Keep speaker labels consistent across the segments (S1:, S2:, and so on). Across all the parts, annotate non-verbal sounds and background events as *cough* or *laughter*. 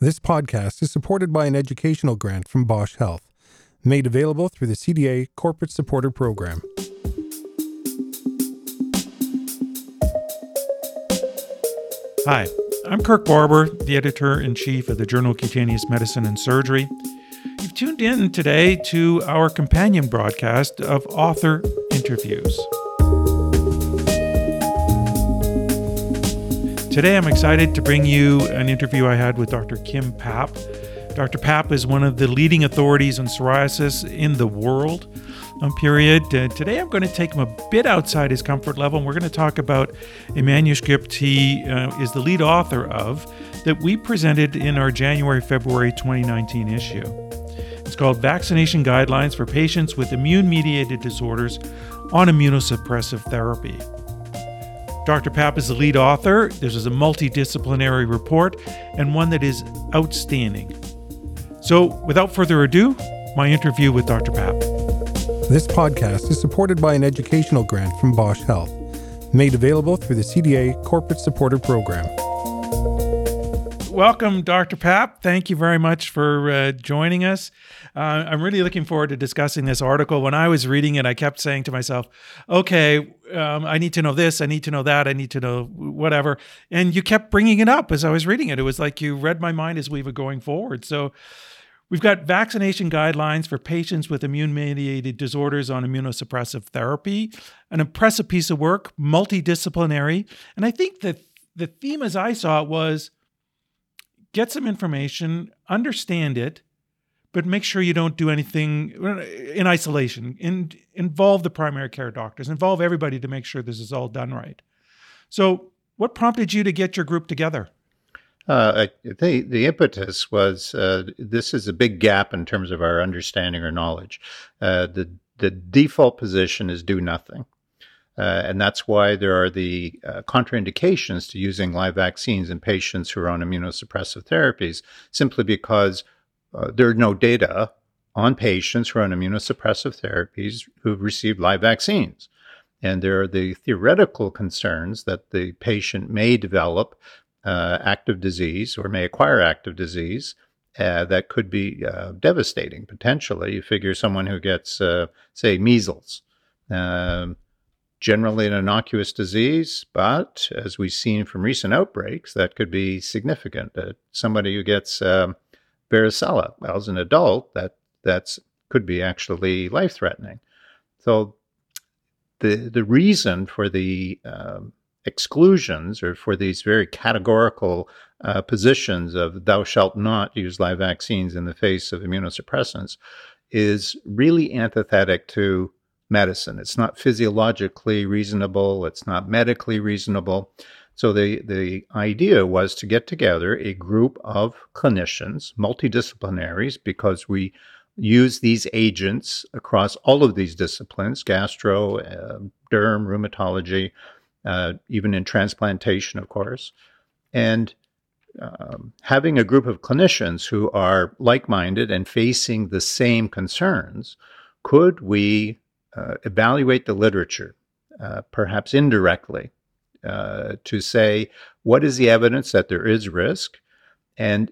S1: This podcast is supported by an educational grant from Bausch Health, made available through the CDA Corporate Supporter Program.
S2: Hi, I'm Kirk Barber, the editor in chief of the Journal of Cutaneous Medicine and Surgery. You've tuned in today to our companion broadcast of author interviews. Today, I'm excited to bring you an interview I had with Dr. Kim Papp. Dr. Papp is one of the leading authorities on psoriasis in the world um, period. Uh, today, I'm going to take him a bit outside his comfort level, and we're going to talk about a manuscript he uh, is the lead author of that we presented in our January February 2019 issue. It's called Vaccination Guidelines for Patients with Immune Mediated Disorders on Immunosuppressive Therapy. Dr. Papp is the lead author. This is a multidisciplinary report and one that is outstanding. So, without further ado, my interview with Dr. Papp.
S1: This podcast is supported by an educational grant from Bausch Health, made available through the CDA Corporate Supporter Program.
S2: Welcome, Dr. Papp. Thank you very much for uh, joining us. Uh, I'm really looking forward to discussing this article. When I was reading it, I kept saying to myself, okay, um, I need to know this, I need to know that, I need to know whatever. And you kept bringing it up as I was reading it. It was like you read my mind as we were going forward. So, We've got vaccination guidelines for patients with immune mediated disorders on immunosuppressive therapy, an impressive piece of work, multidisciplinary. And I think that the theme as I saw it was get some information, understand it, but make sure you don't do anything in isolation. In, involve the primary care doctors, involve everybody to make sure this is all done right. So, what prompted you to get your group together?
S3: Uh, the the impetus was uh, this is a big gap in terms of our understanding or knowledge. Uh, the the default position is do nothing, uh, and that's why there are the uh, contraindications to using live vaccines in patients who are on immunosuppressive therapies, simply because uh, there are no data on patients who are on immunosuppressive therapies who've received live vaccines. And there are the theoretical concerns that the patient may develop uh, active disease or may acquire active disease uh, that could be uh, devastating potentially. You figure someone who gets, say, measles, um, generally an innocuous disease, but as we've seen from recent outbreaks, that could be significant. somebody who gets um, varicella well, as an adult, that that's could be actually life threatening. So the the reason for the um, exclusions or for these very categorical uh, positions of thou shalt not use live vaccines in the face of immunosuppressants is really antithetic to medicine. It's not physiologically reasonable, it's not medically reasonable. So the, the idea was to get together a group of clinicians, multidisciplinaries, because we use these agents across all of these disciplines gastro, uh, derm, rheumatology, uh, even in transplantation, of course. And um, having a group of clinicians who are like minded and facing the same concerns, could we uh, evaluate the literature, uh, perhaps indirectly, uh, to say what is the evidence that there is risk? And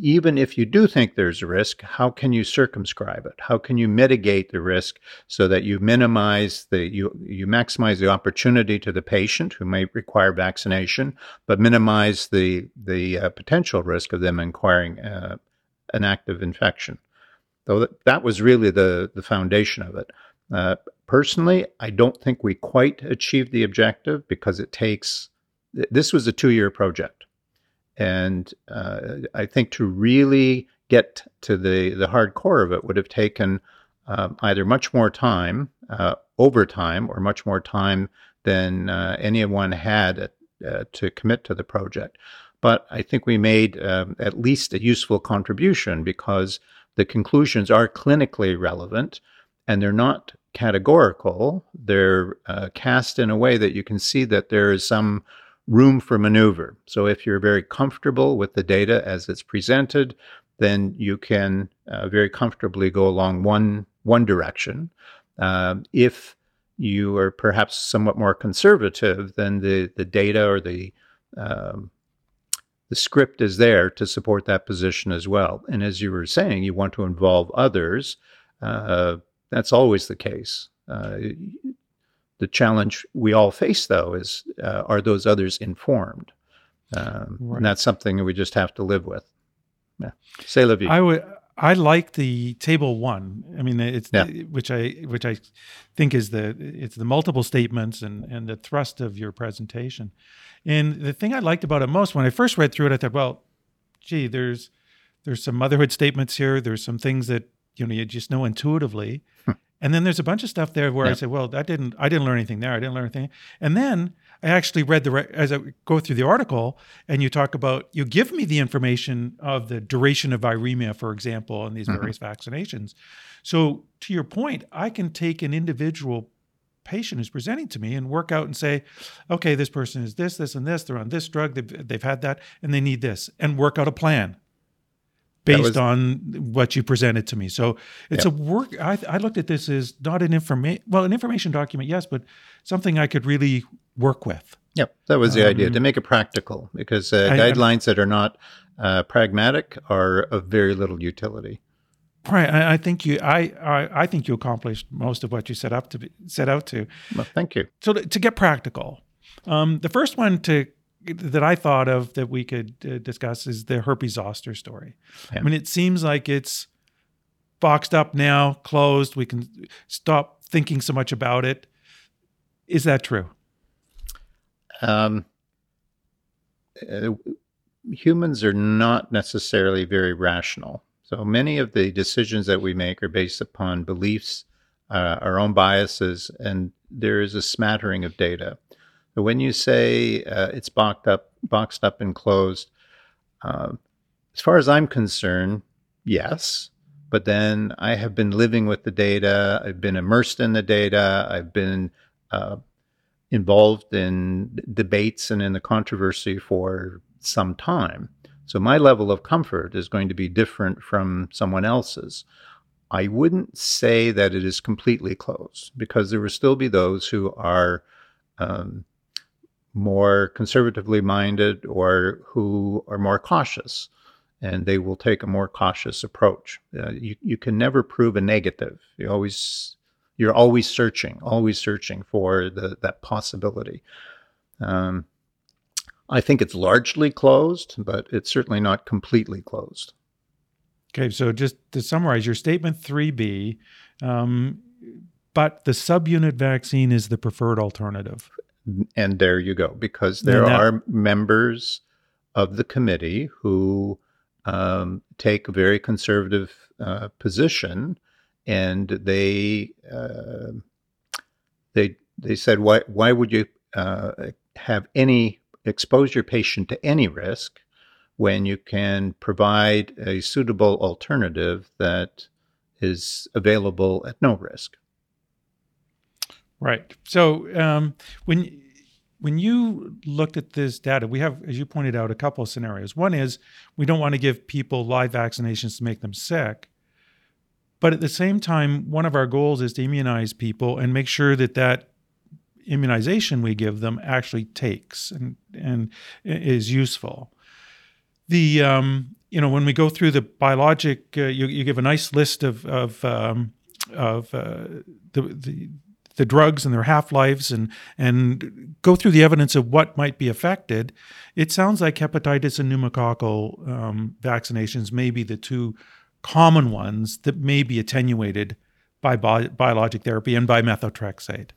S3: even if you do think there's risk, how can you circumscribe it? How can you mitigate the risk so that you minimize the you you maximize the opportunity to the patient who may require vaccination, but minimize the the uh, potential risk of them acquiring uh, an active infection? So that, that was really the the foundation of it. Uh, personally, I don't think we quite achieved the objective because it takes. This was a two year project. And uh, I think to really get to the, the hardcore of it would have taken uh, either much more time, uh, over time, or much more time than uh, anyone had uh, to commit to the project. But I think we made um, at least a useful contribution because the conclusions are clinically relevant and they're not categorical. They're uh, cast in a way that you can see that there is some room for maneuver. So if you're very comfortable with the data as it's presented, then you can uh, very comfortably go along one one direction. Uh, if you are perhaps somewhat more conservative, then the the data or the um, the script is there to support that position as well. And as you were saying, you want to involve others. Uh, that's always the case. Uh, the challenge we all face, though, is uh, are those others informed? Um, right. And that's something we just have to live with. Yeah. Say la vie.
S2: I would. I like the table one. I mean, it's yeah. which I which I think is the it's the multiple statements and and the thrust of your presentation. And the thing I liked about it most when I first read through it, I thought, well, gee, there's there's some motherhood statements here. There's some things that you know you just know intuitively. And then there's a bunch of stuff there where yeah. I said, well, that didn't I didn't learn anything there. I didn't learn anything. And then I actually read the as I go through the article, and you talk about you give me the information of the duration of viremia, for example, and these mm-hmm. various vaccinations. So to your point, I can take an individual patient who's presenting to me and work out and say, okay, this person is this, this, and this. They're on this drug. They've, they've had that, and they need this, and work out a plan based was, on what you presented to me. So it's yeah. a work. I, I, looked at this as not an information, well, an information document, yes, but something I could really work with.
S3: Yep, that was the um, idea to make it practical because uh, I, guidelines that are not uh, pragmatic are of very little utility.
S2: Right, I, I think you, I, I, I, think you accomplished most of what you set up to be, set out to.
S3: Well, thank you.
S2: So to, to get practical, um, the first one to that I thought of that we could uh, discuss is the herpes zoster story. Yeah. I mean, it seems like it's boxed up now, closed. We can stop thinking so much about it. Is that true? Um,
S3: uh, humans are not necessarily very rational. So many of the decisions that we make are based upon beliefs, uh, our own biases, and there is a smattering of data. But when you say uh, it's boxed up, boxed up and closed, uh, as far as I'm concerned, yes. But then I have been living with the data. I've been immersed in the data. I've been uh, involved in debates and in the controversy for some time. So my level of comfort is going to be different from someone else's. I wouldn't say that it is completely closed because there will still be those who are um, more conservatively minded or who are more cautious, and they will take a more cautious approach. Uh, you, you can never prove a negative. You always you're always searching, always searching for the, that possibility. Um, I think it's largely closed, but it's certainly not completely closed.
S2: Okay, so just to summarize your statement 3B, um, but the subunit vaccine is the preferred alternative.
S3: And there you go, because there that, are members of the committee who um, take a very conservative uh, position and they uh, they they said why why would you uh, have any expose your patient to any risk when you can provide a suitable alternative that is available at no risk.
S2: Right. So um, when when you looked at this data, we have, as you pointed out, a couple of scenarios. One is we don't want to give people live vaccinations to make them sick. But at the same time, one of our goals is to immunize people and make sure that that immunization we give them actually takes and, and is useful. The um, you know when we go through the biologic, uh, you, you give a nice list of of um, of uh, the, the the drugs and their half lives and and go through the evidence of what might be affected. It sounds like hepatitis and pneumococcal um, vaccinations may be the two common ones that may be attenuated by bi- biologic therapy and by methotrexate?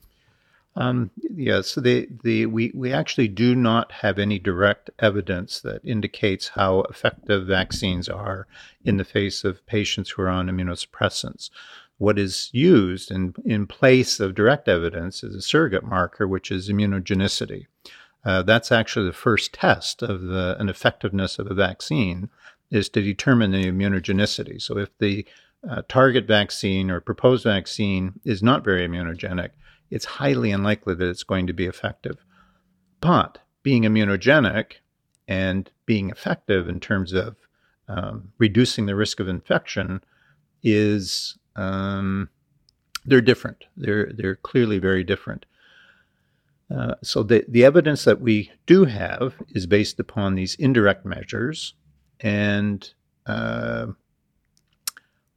S2: Um,
S3: yeah, so the, the, we, we actually do not have any direct evidence that indicates how effective vaccines are in the face of patients who are on immunosuppressants. What is used in, in place of direct evidence is a surrogate marker, which is immunogenicity. Uh, that's actually the first test of the, an effectiveness of a vaccine is to determine the immunogenicity. So if the uh, target vaccine or proposed vaccine is not very immunogenic, it's highly unlikely that it's going to be effective. But being immunogenic and being effective in terms of um, reducing the risk of infection is um, they're different. They're they're clearly very different. Uh, so the, the evidence that we do have is based upon these indirect measures and uh,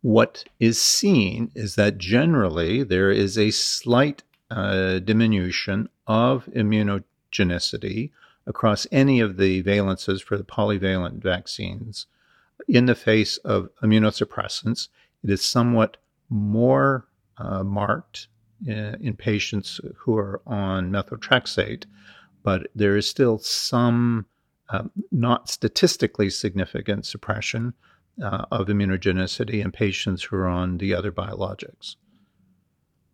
S3: what is seen is that generally there is a slight uh, diminution of immunogenicity across any of the valences for the polyvalent vaccines in the face of immunosuppressants. It is somewhat more uh, marked in, uh, in patients who are on methotrexate, but there is still some uh, not statistically significant suppression uh, of immunogenicity in patients who are on the other biologics.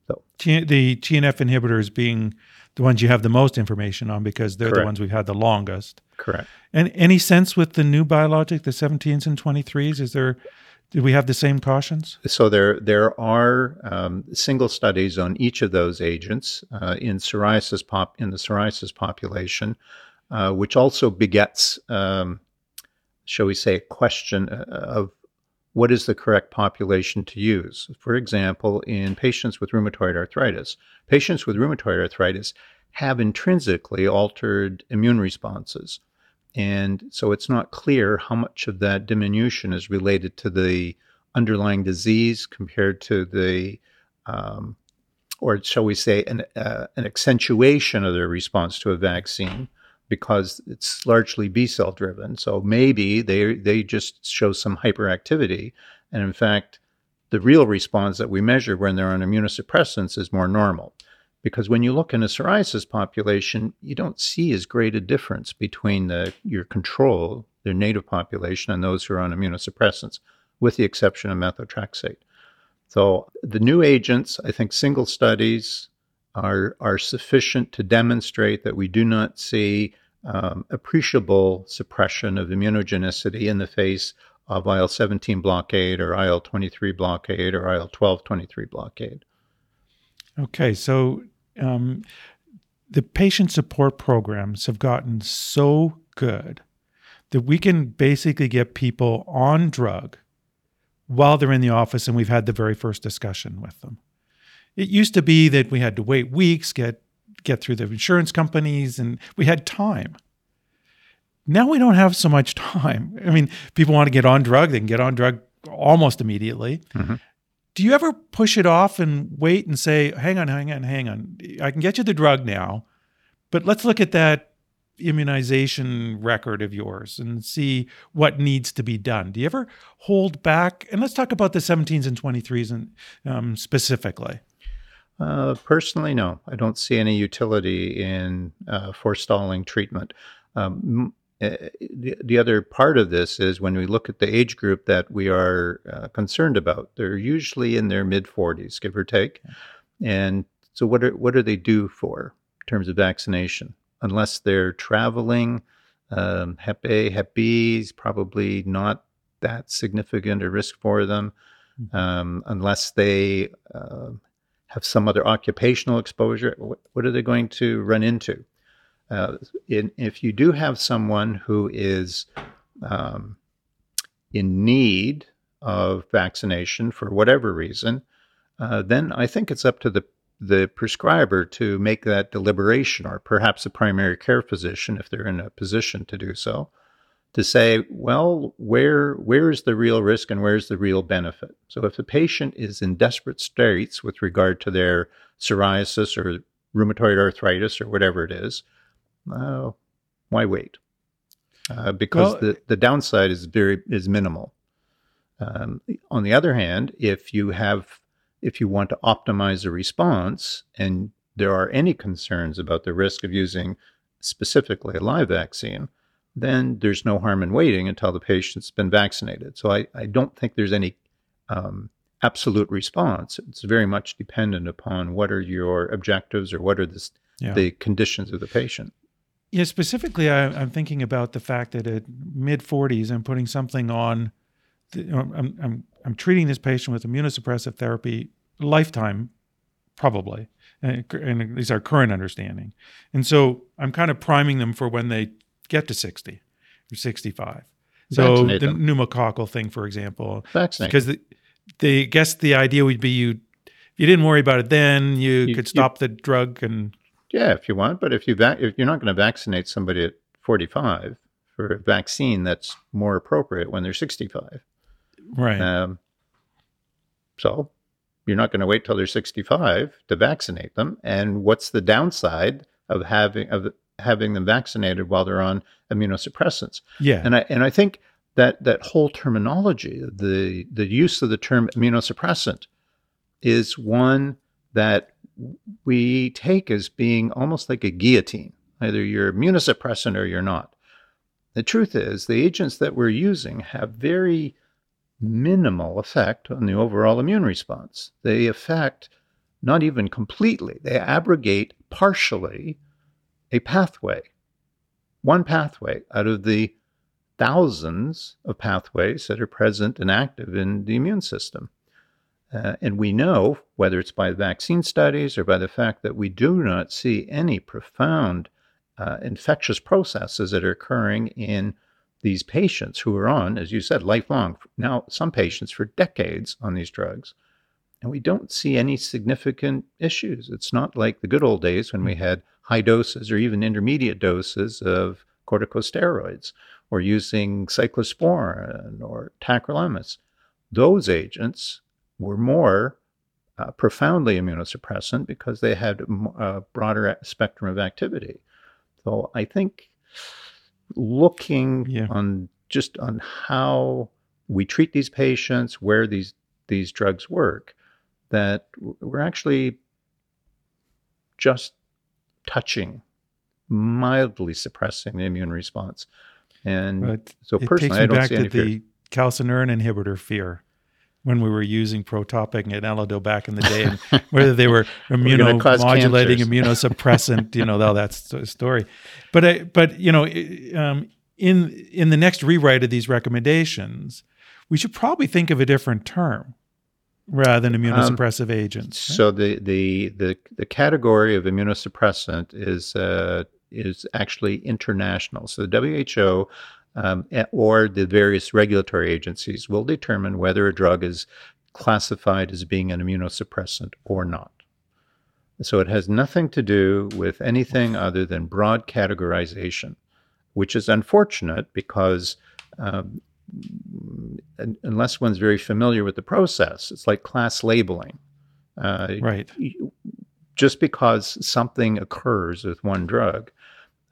S2: So the TNF inhibitors being the ones you have the most information on because they're Correct. the ones we've had the longest.
S3: Correct.
S2: And any sense with the new biologic, the 17s and 23s, is there do we have the same cautions?
S3: So there there are um, single studies on each of those agents uh, in psoriasis pop in the psoriasis population, uh, which also begets, um, shall we say, a question uh, of what is the correct population to use. For example, in patients with rheumatoid arthritis, patients with rheumatoid arthritis have intrinsically altered immune responses. And so it's not clear how much of that diminution is related to the underlying disease compared to the, um, or shall we say, an, uh, an accentuation of their response to a vaccine because it's largely B cell driven. So maybe they, they just show some hyperactivity. And in fact, the real response that we measure when they're on immunosuppressants is more normal. Because when you look in a psoriasis population, you don't see as great a difference between the, your control, their native population, and those who are on immunosuppressants, with the exception of methotrexate. So the new agents, I think single studies are, are sufficient to demonstrate that we do not see um, appreciable suppression of immunogenicity in the face of IL 17 blockade or IL 23 blockade or IL 12 23 blockade.
S2: Okay, so um, the patient support programs have gotten so good that we can basically get people on drug while they're in the office and we've had the very first discussion with them. It used to be that we had to wait weeks, get get through the insurance companies and we had time. Now we don't have so much *laughs* time. I mean, people want to get on drug, they can get on drug almost immediately. Mm-hmm do you ever push it off and wait and say, hang on, hang on, hang on. I can get you the drug now, but let's look at that immunization record of yours and see what needs to be done. Do you ever hold back? And let's talk about the 17s and 23s and, um, specifically.
S3: Uh, personally, no. I don't see any utility in uh, forestalling treatment. Um, the, the other part of this is when we look at the age group that we are uh, concerned about, they're usually in their mid 40s, give or take. And so, what are, what do they do for in terms of vaccination? Unless they're traveling, um, Hep A, Hep B is probably not that significant a risk for them, mm-hmm. um, unless they uh, have some other occupational exposure. What, what are they going to run into? Uh, in, if you do have someone who is um, in need of vaccination for whatever reason, uh, then I think it's up to the the prescriber to make that deliberation, or perhaps a primary care physician, if they're in a position to do so, to say, well, where where is the real risk and where's the real benefit? So if the patient is in desperate states with regard to their psoriasis or rheumatoid arthritis or whatever it is, uh, why wait? Uh, because well, the, the downside is very is minimal. Um, on the other hand, if you have if you want to optimize a response and there are any concerns about the risk of using specifically a live vaccine, then there's no harm in waiting until the patient's been vaccinated. So I, I don't think there's any um, absolute response. It's very much dependent upon what are your objectives or what are the, yeah. the conditions of the patient.
S2: Yeah, specifically, I, am thinking about the fact that at mid 40s, I'm putting something on. The, I'm, I'm, I'm treating this patient with immunosuppressive therapy lifetime, probably, and, and at least our current understanding. And so I'm kind of priming them for when they get to 60 or 65. So the them. pneumococcal thing, for example,
S3: Vaccinate.
S2: because the, the guess the idea would be you if you didn't worry about it then, you, you could stop you, the drug and
S3: Yeah, if you want, but if you vac- if you're not going to vaccinate somebody at 45 for a vaccine that's more appropriate when they're 65.
S2: Right.
S3: Um, so you're not going to wait till they're 65 to vaccinate them. And what's the downside of having of having them vaccinated while they're on immunosuppressants?
S2: yeah.
S3: And I and I think that that whole terminology, the the use of the term immunosuppressant, is one that we take as being almost like a guillotine. Either you're immunosuppressant or you're not. The truth is, the agents that we're using have very minimal effect on the overall immune response. They affect not even completely, they abrogate partially a pathway, one pathway out of the thousands of pathways that are present and active in the immune system. Uh, and we know, whether it's by vaccine studies or by the fact that we do not see any profound uh, infectious processes that are occurring in these patients who are on, as you said, lifelong, now some patients for decades on these drugs. And we don't see any significant issues. It's not like the good old days when we had high doses or even intermediate doses of corticosteroids or using cyclosporin or tacrolimus. Those agents were more uh, profoundly immunosuppressant because they had a broader spectrum of activity. So I think looking
S2: Yeah.
S3: on just on how we treat these patients, where these these drugs work, that we're actually just touching, mildly suppressing the immune response. And so
S2: it takes
S3: personally,
S2: me
S3: I don't
S2: back
S3: see
S2: to
S3: any fear.
S2: the calcineurin inhibitor fear when we were using protopic and Elidel back in the day, and *laughs* whether they were immunomodulating, immunosuppressant, you know, all that story. But I, but you know, um, in in the next rewrite of these recommendations, we should probably think of a different term rather than immunosuppressive agents. right?
S3: So the the the the category of immunosuppressant is uh, is actually international. So the WHO um, or the various regulatory agencies will determine whether a drug is classified as being an immunosuppressant or not. So it has nothing to do with anything other than broad categorization, which is unfortunate because um, un- unless one's very familiar with the process, it's like class labeling. Uh,
S2: right.
S3: just because something occurs with one drug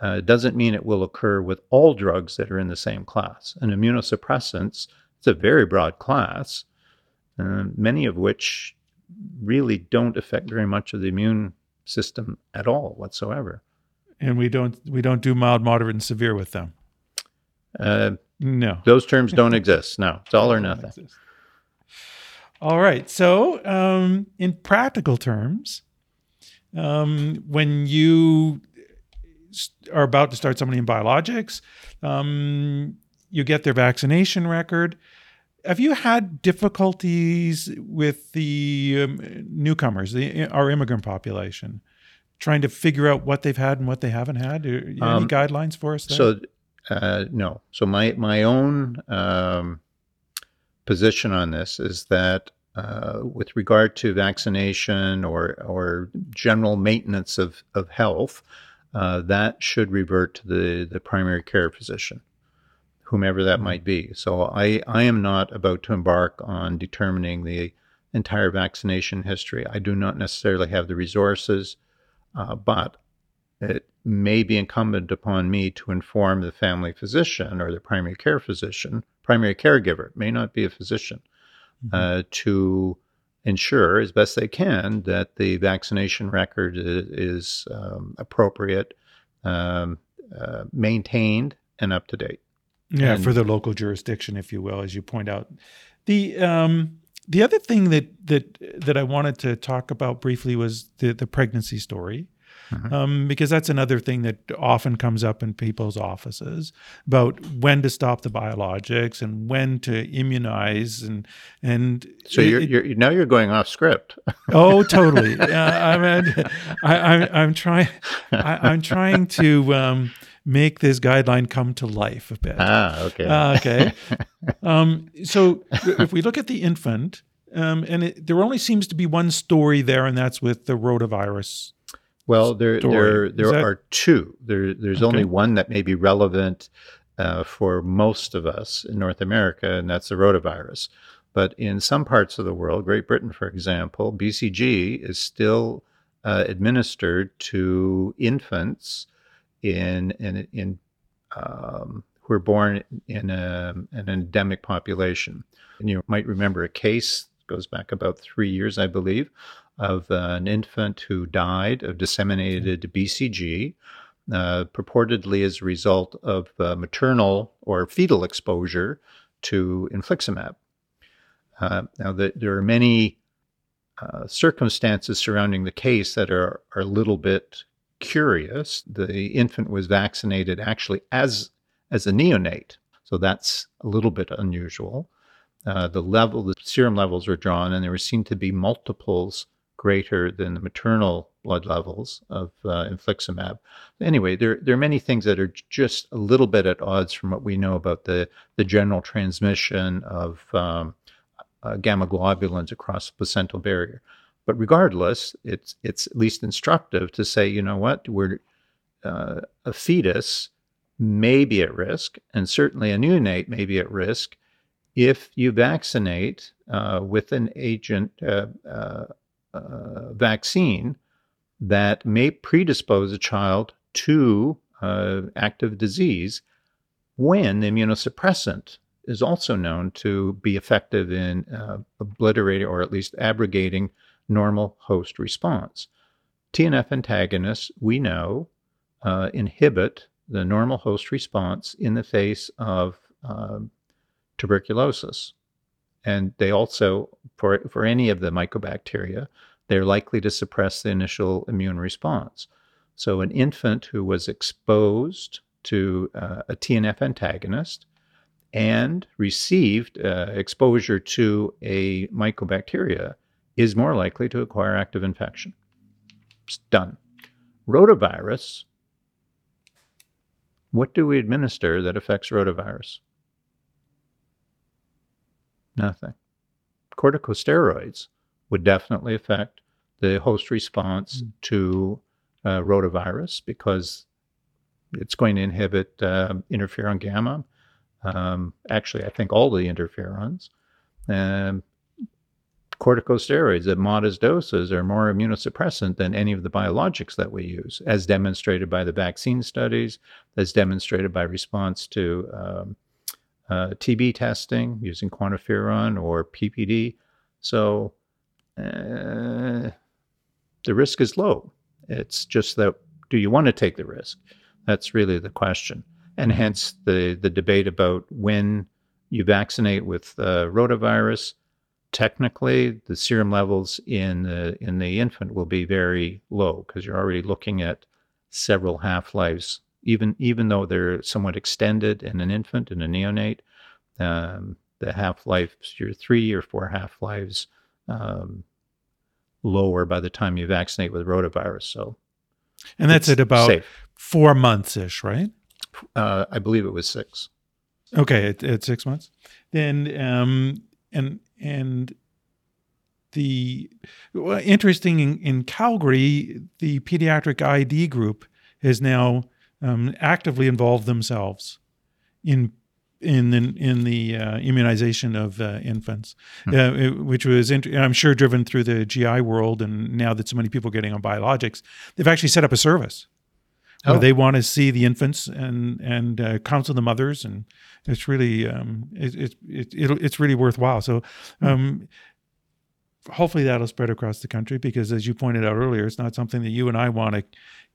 S3: uh, doesn't mean it will occur with all drugs that are in the same class. And immunosuppressants, it's a very broad class, uh, many of which really don't affect very much of the immune system at all whatsoever.
S2: And we don't we don't do mild, moderate, and severe with them.
S3: Uh,
S2: No.
S3: those terms don't *laughs* exist. No, it's all or nothing.
S2: All right. So, um, in practical terms, um, when you are about to start somebody in biologics, um, you get their vaccination record. Have you had difficulties with the um, newcomers, the, our immigrant population, trying to figure out what they've had and what they haven't had? Any
S3: Um,
S2: guidelines for us? There?
S3: So, uh, no. So my my own um, position on this is that uh, with regard to vaccination or or general maintenance of of health, uh, that should revert to the the primary care physician, whomever that might be. So I I am not about to embark on determining the entire vaccination history. I do not necessarily have the resources, uh, but it may be incumbent upon me to inform the family physician or the primary care physician, primary caregiver, it may not be a physician, uh, to ensure as best they can that the vaccination record is um, appropriate, um, uh, maintained, and up to date.
S2: Yeah,
S3: And-
S2: for the local jurisdiction, if you will, as you point out. The um, the other thing that that that I wanted to talk about briefly was the the pregnancy story,
S3: Mhm.
S2: um, because that's another thing that often comes up in people's offices about when to stop the biologics and when to immunize and and
S3: So
S2: it-
S3: you're, you're now you're going off script.
S2: Oh, totally. *laughs* Uh, I mean, I, I'm trying. I, I'm trying to um, make this guideline come to life a bit.
S3: ah, okay.
S2: Uh, okay. Um, so if we look at the infant, um, and it, there only seems to be one story there, and that's with the rotavirus
S3: Well, there
S2: story.
S3: there there
S2: that-
S3: are two. There there's only one that may be relevant uh, for most of us in North America, and that's the rotavirus. But in some parts of the world, Great Britain, for example, BCG is still uh, administered to infants in in in um, who are born in a, an endemic population. And you might remember a case goes back about three years, I believe, of an infant who died of disseminated BCG, uh, purportedly as a result of uh, maternal or fetal exposure to infliximab. Uh, now, the, there are many uh, circumstances surrounding the case that are, are a little bit curious. The infant was vaccinated actually as as a neonate, so that's a little bit unusual. Uh, the level, the serum levels were drawn, and there were seen to be multiples greater than the maternal blood levels of uh, infliximab. Anyway, there there are many things that are just a little bit at odds from what we know about the the general transmission of um, uh, gamma globulins across the placental barrier. But regardless, it's it's at least instructive to say, you know what, we're uh, a fetus may be at risk, and certainly a neonate may be at risk if you vaccinate uh, with an agent uh, uh, uh, vaccine that may predispose a child to uh, active disease when the immunosuppressant is also known to be effective in uh, obliterating or at least abrogating normal host response. TNF antagonists, we know, uh, inhibit the normal host response in the face of um, tuberculosis. And they also, for, for any of the mycobacteria, they're likely to suppress the initial immune response. So, an infant who was exposed to uh, a TNF antagonist and received uh, exposure to a mycobacteria is more likely to acquire active infection. It's done. Rotavirus, what do we administer that affects rotavirus? Nothing. Corticosteroids would definitely affect the host response
S2: Mm.
S3: to uh, rotavirus because it's going to inhibit uh, interferon gamma. Um, actually, I think all the interferons. Um, corticosteroids at modest doses are more immunosuppressant than any of the biologics that we use, as demonstrated by the vaccine studies, as demonstrated by response to um, uh, TB testing using quantiferon or PPD. So uh, the risk is low. It's just that do you want to take the risk? That's really the question, and hence the the debate about when you vaccinate with uh, rotavirus. Technically, the serum levels in the in the infant will be very low because you're already looking at several half lives. Even even though they're somewhat extended in an infant and a neonate, um, the half lives you're three or four half lives um, lower by the time you vaccinate with rotavirus. So
S2: and that's at about
S3: safe.
S2: four months ish, right?
S3: Uh, I believe it was six.
S2: Okay, at, at six months, then um, and and the well, interesting in, in Calgary, the pediatric ID group has now um, actively involved themselves in in the in the uh, immunization of uh, infants,
S3: Hmm.
S2: uh, it- which was int- I'm sure driven through the GI world, and now that so many people are getting on biologics, they've actually set up a service where
S3: Oh.
S2: they want to see the infants and and uh, counsel the mothers, and it's really um, it, it, it, it's really worthwhile. So. Um, Hopefully that'll spread across the country because, as you pointed out earlier, it's not something that you and I want to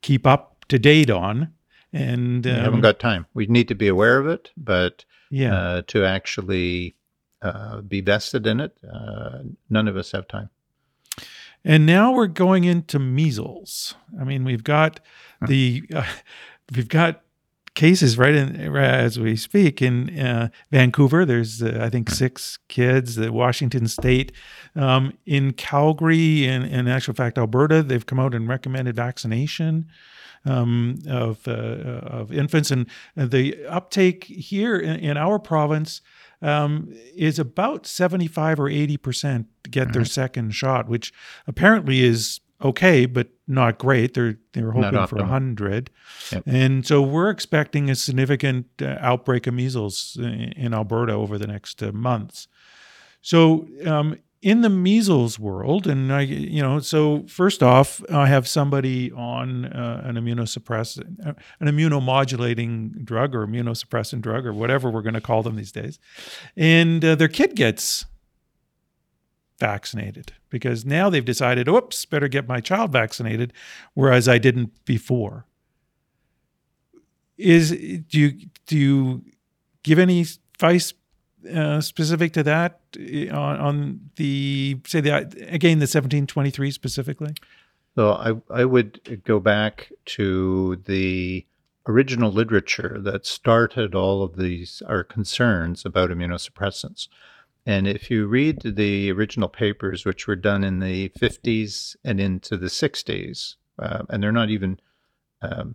S2: keep up to date on. And
S3: we
S2: um,
S3: haven't got time. We need to be aware of it, but
S2: yeah,
S3: uh, to actually uh, be vested in it, uh, none of us have time.
S2: And now we're going into measles. I mean, we've got the uh, we've got cases right in as we speak in uh, Vancouver. There's uh, I think six kids. The Washington State, um, in Calgary, and in actual fact Alberta, they've come out and recommended vaccination. Um, of uh, of infants and the uptake here in, in our province um, is about 75 or 80 percent get their second shot, which apparently is okay, but not great. They're they're hoping for hundred,
S3: Yep.
S2: and so we're expecting a significant uh, outbreak of measles in, in Alberta over the next uh, months. So um, in the measles world, and I, you know, so first off, I have somebody on uh, an immunosuppressant, uh, an immunomodulating drug or immunosuppressant drug or whatever we're going to call them these days, and uh, their kid gets vaccinated because now they've decided, oops, better get my child vaccinated, whereas I didn't before. Is do you do you give any advice uh, specific to that uh, on, on the say the again the seventeen twenty three specifically?
S3: So I, I would go back to the original literature that started all of these our concerns about immunosuppressants. And if you read the original papers, which were done in the 50s and into the 60s, uh, and they're not even um,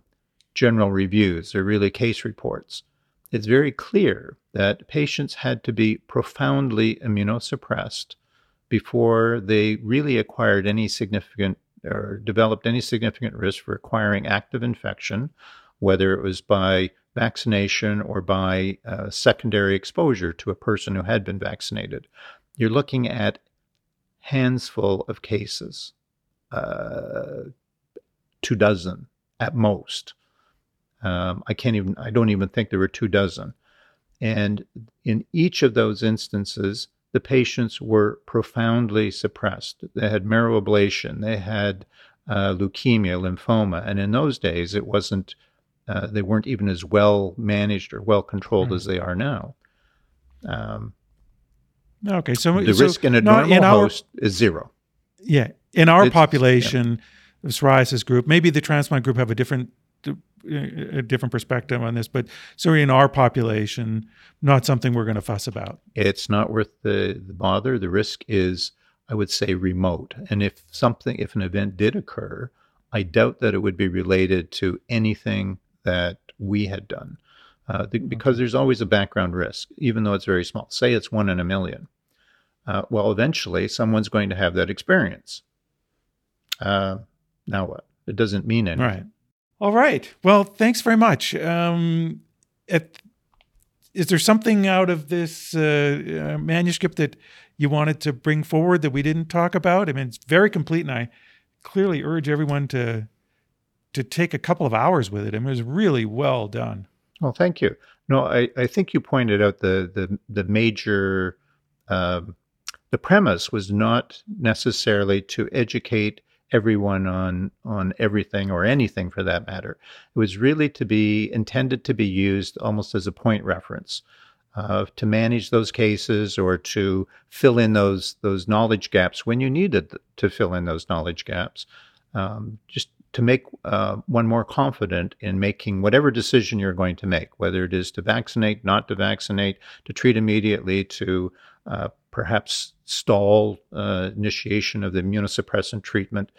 S3: general reviews, they're really case reports, it's very clear that patients had to be profoundly immunosuppressed before they really acquired any significant or developed any significant risk for acquiring active infection, whether it was by vaccination or by uh, secondary exposure to a person who had been vaccinated. You're looking at handsful of cases, uh, two dozen at most. Um, I can't even, I don't even think there were two dozen. And in each of those instances, the patients were profoundly suppressed. They had marrow ablation, they had uh, leukemia, lymphoma, and in those days it wasn't. Uh, they weren't even as well managed or well controlled
S2: Mm.
S3: as they are now. Um,
S2: Okay, so
S3: the
S2: so
S3: risk in a normal
S2: in our-
S3: host is zero.
S2: Yeah, in our
S3: It's-
S2: population, the psoriasis group, maybe the transplant group have a different a different perspective on this, but so in our population, not something we're going to fuss about.
S3: It's not worth the, the bother. The risk is, I would say, remote. And if something, if an event did occur, I doubt that it would be related to anything that we had done, uh, the, because there's always a background risk, even though it's very small. Say it's one in a million. Uh, well, eventually, someone's going to have that experience. Uh, now what? It doesn't mean anything.
S2: Right. All right. Well, thanks very much. Um, at, is there something out of this uh, uh, manuscript that you wanted to bring forward that we didn't talk about? I mean, it's very complete, and I clearly urge everyone to to take a couple of hours with it. I mean, it was really well done.
S3: Well, thank you. No, I, I think you pointed out the the the major um, the premise was not necessarily to educate everyone on on everything or anything for that matter. It was really to be intended to be used almost as a point reference. Uh, to manage those cases or to fill in those those knowledge gaps when you needed to fill in those knowledge gaps, um, just to make uh, one more confident in making whatever decision you're going to make, whether it is to vaccinate, not to vaccinate, to treat immediately, to uh, perhaps stall uh, initiation of the immunosuppressant treatment.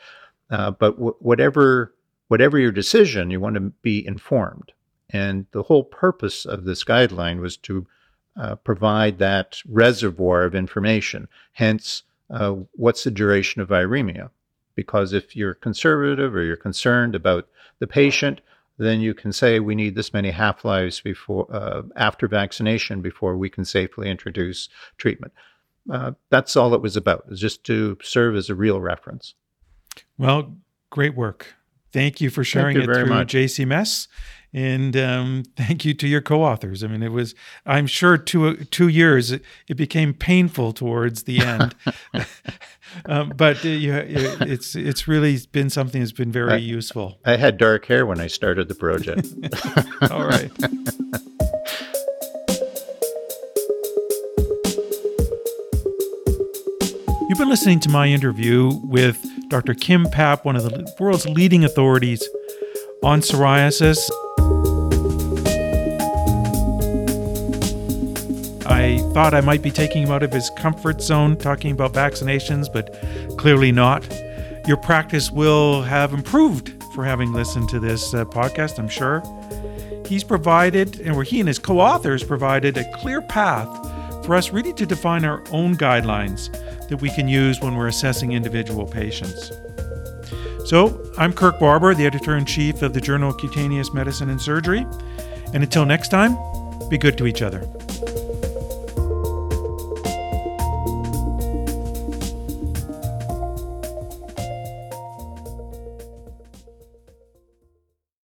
S3: Uh, but w- whatever whatever your decision, you want to be informed. And the whole purpose of this guideline was to uh, provide that reservoir of information. Hence, uh, what's the duration of viremia? Because if you're conservative or you're concerned about the patient, then you can say we need this many half lives before uh, after vaccination before we can safely introduce treatment. Uh, that's all it was about, is just to serve as a real reference.
S2: Well, great work. Thank you for sharing
S3: you
S2: it through
S3: much.
S2: JCMS. And um, thank you to your co-authors. I mean, it was, I'm sure, two two years. It, it became painful towards the end, um, *laughs* but uh, you, it's it's really been something that's been very
S3: I-
S2: useful.
S3: I had dark hair when I started the project. *laughs*
S2: All right. You've been listening to my interview with Dr. Kim Papp, one of the world's leading authorities on psoriasis. I thought I might be taking him out of his comfort zone talking about vaccinations, but clearly not. Your practice will have improved for having listened to this uh, podcast, I'm sure. He's provided, and where he and his co authors provided, a clear path for us really to define our own guidelines that we can use when we're assessing individual patients. So I'm Kirk Barber, the editor in chief of the Journal of Cutaneous Medicine and Surgery. And until next time, be good to each other.